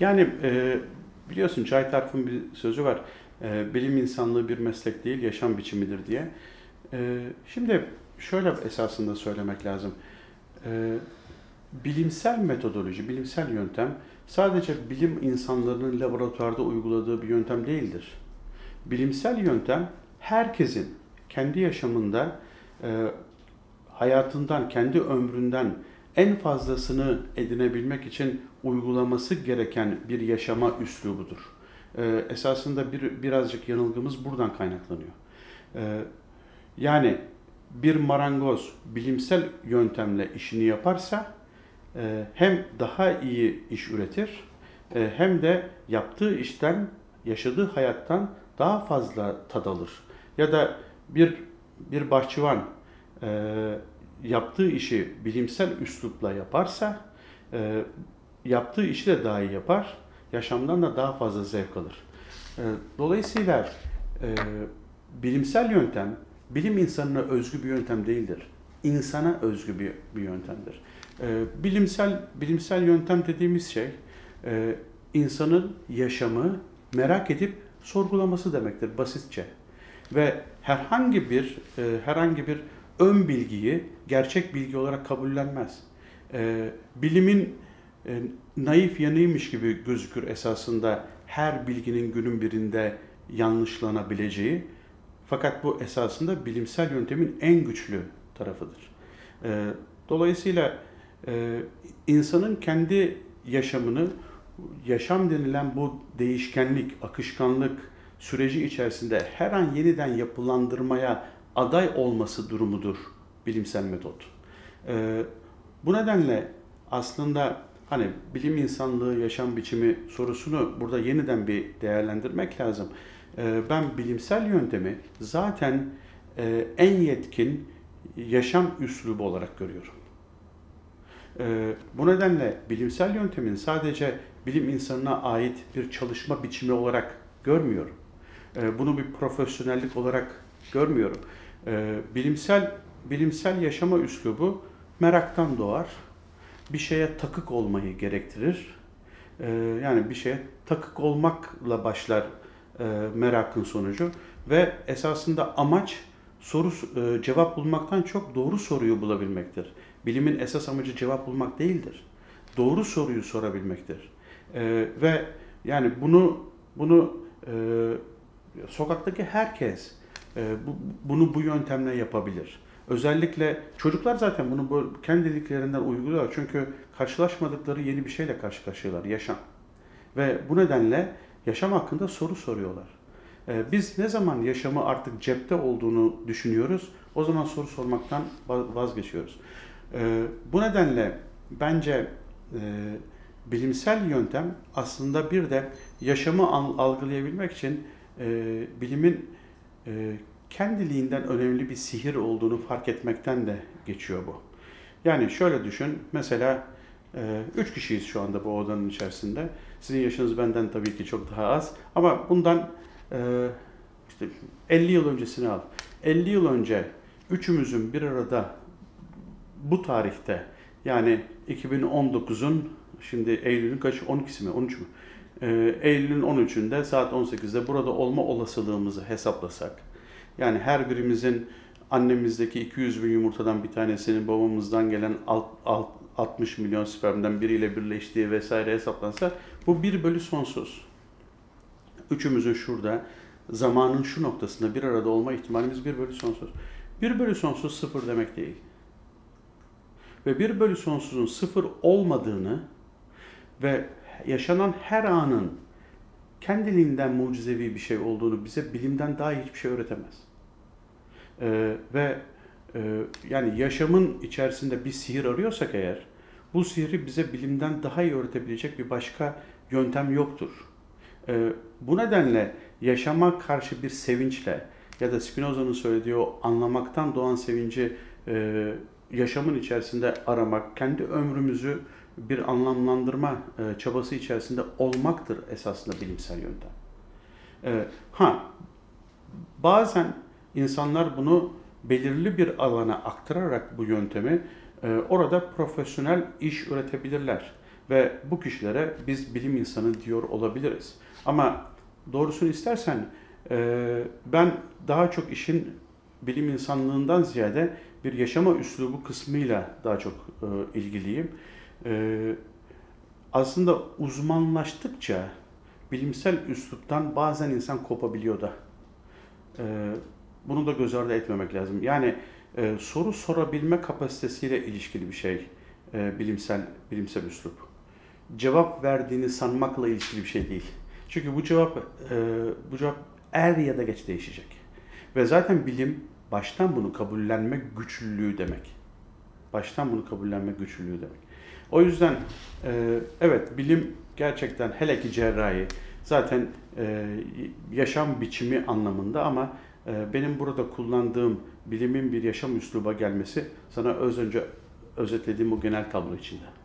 Yani e, biliyorsun Cahit Arf'ın bir sözü var. E, bilim insanlığı bir meslek değil, yaşam biçimidir diye. E, şimdi şöyle esasında söylemek lazım. E, bilimsel metodoloji, bilimsel yöntem sadece bilim insanlarının laboratuvarda uyguladığı bir yöntem değildir. Bilimsel yöntem herkesin kendi yaşamında e, hayatından, kendi ömründen en fazlasını edinebilmek için uygulaması gereken bir yaşama üslubudur. E, esasında bir, birazcık yanılgımız buradan kaynaklanıyor. E, yani bir marangoz bilimsel yöntemle işini yaparsa e, hem daha iyi iş üretir e, hem de yaptığı işten, yaşadığı hayattan daha fazla tad alır. Ya da bir bir bahçıvan e, yaptığı işi bilimsel üslupla yaparsa e, yaptığı işi de daha iyi yapar, yaşamdan da daha fazla zevk alır. E, dolayısıyla e, bilimsel yöntem bilim insanına özgü bir yöntem değildir. İnsana özgü bir, bir yöntemdir. E, bilimsel bilimsel yöntem dediğimiz şey e, insanın yaşamı merak edip sorgulaması demektir basitçe. Ve herhangi bir e, herhangi bir ön bilgiyi gerçek bilgi olarak kabullenmez. E, bilimin e, naif yanıymış gibi gözükür esasında her bilginin günün birinde yanlışlanabileceği. Fakat bu esasında bilimsel yöntemin en güçlü tarafıdır. E, dolayısıyla e, insanın kendi yaşamını, yaşam denilen bu değişkenlik, akışkanlık süreci içerisinde her an yeniden yapılandırmaya aday olması durumudur bilimsel metot. E, bu nedenle aslında hani bilim insanlığı yaşam biçimi sorusunu burada yeniden bir değerlendirmek lazım. E, ben bilimsel yöntemi zaten e, en yetkin yaşam üslubu olarak görüyorum. E, bu nedenle bilimsel yöntemin sadece bilim insanına ait bir çalışma biçimi olarak görmüyorum. E, bunu bir profesyonellik olarak görmüyorum. E, bilimsel bilimsel yaşama üslubu meraktan doğar. Bir şeye takık olmayı gerektirir. E, yani bir şeye takık olmakla başlar merakın sonucu ve esasında amaç soru cevap bulmaktan çok doğru soruyu bulabilmektir. Bilimin esas amacı cevap bulmak değildir. Doğru soruyu sorabilmektir. ve yani bunu bunu sokaktaki herkes e, bu, bunu bu yöntemle yapabilir. Özellikle çocuklar zaten bunu bu, kendiliklerinden uyguluyor. Çünkü karşılaşmadıkları yeni bir şeyle karşı karşıyalar, yaşam. Ve bu nedenle yaşam hakkında soru soruyorlar. E, biz ne zaman yaşamı artık cepte olduğunu düşünüyoruz, o zaman soru sormaktan vazgeçiyoruz. E, bu nedenle bence e, bilimsel yöntem aslında bir de yaşamı algılayabilmek için e, bilimin e, kendiliğinden önemli bir sihir olduğunu fark etmekten de geçiyor bu. Yani şöyle düşün, mesela e, üç kişiyiz şu anda bu odanın içerisinde. Sizin yaşınız benden tabii ki çok daha az ama bundan e, işte 50 yıl öncesini al. 50 yıl önce üçümüzün bir arada bu tarihte yani 2019'un şimdi Eylül'ün kaç 12'si mi 13 mü? Ee, Eylül'ün 13'ünde saat 18'de burada olma olasılığımızı hesaplasak, yani her birimizin annemizdeki 200 bin yumurtadan bir tanesinin babamızdan gelen alt, alt, 60 milyon spermden biriyle birleştiği vesaire hesaplansa bu 1 bölü sonsuz. Üçümüzün şurada zamanın şu noktasında bir arada olma ihtimalimiz 1 bölü sonsuz. 1 bölü sonsuz sıfır demek değil. Ve 1 bölü sonsuzun sıfır olmadığını ve yaşanan her anın kendiliğinden mucizevi bir şey olduğunu bize bilimden daha hiçbir şey öğretemez. Ee, ve e, yani yaşamın içerisinde bir sihir arıyorsak eğer, bu sihri bize bilimden daha iyi öğretebilecek bir başka yöntem yoktur. Ee, bu nedenle yaşama karşı bir sevinçle ya da Spinoza'nın söylediği o anlamaktan doğan sevinci e, yaşamın içerisinde aramak, kendi ömrümüzü bir anlamlandırma e, çabası içerisinde olmaktır esasında bilimsel yöntem. E, ha, bazen insanlar bunu belirli bir alana aktararak bu yöntemi e, orada profesyonel iş üretebilirler. Ve bu kişilere biz bilim insanı diyor olabiliriz. Ama doğrusunu istersen ben daha çok işin bilim insanlığından ziyade bir yaşama üslubu kısmıyla daha çok e, ilgiliyim. E, aslında uzmanlaştıkça bilimsel üsluptan bazen insan kopabiliyor da. E, bunu da göz ardı etmemek lazım. Yani e, soru sorabilme kapasitesiyle ilişkili bir şey e, bilimsel bilimsel üslup. Cevap verdiğini sanmakla ilişkili bir şey değil. Çünkü bu cevap e, bu cevap er ya da geç değişecek. Ve zaten bilim baştan bunu kabullenme güçlülüğü demek. Baştan bunu kabullenme güçlülüğü demek. O yüzden e, evet bilim gerçekten hele ki cerrahi zaten e, yaşam biçimi anlamında ama e, benim burada kullandığım bilimin bir yaşam üsluba gelmesi sana öz önce özetlediğim o genel tablo içinde.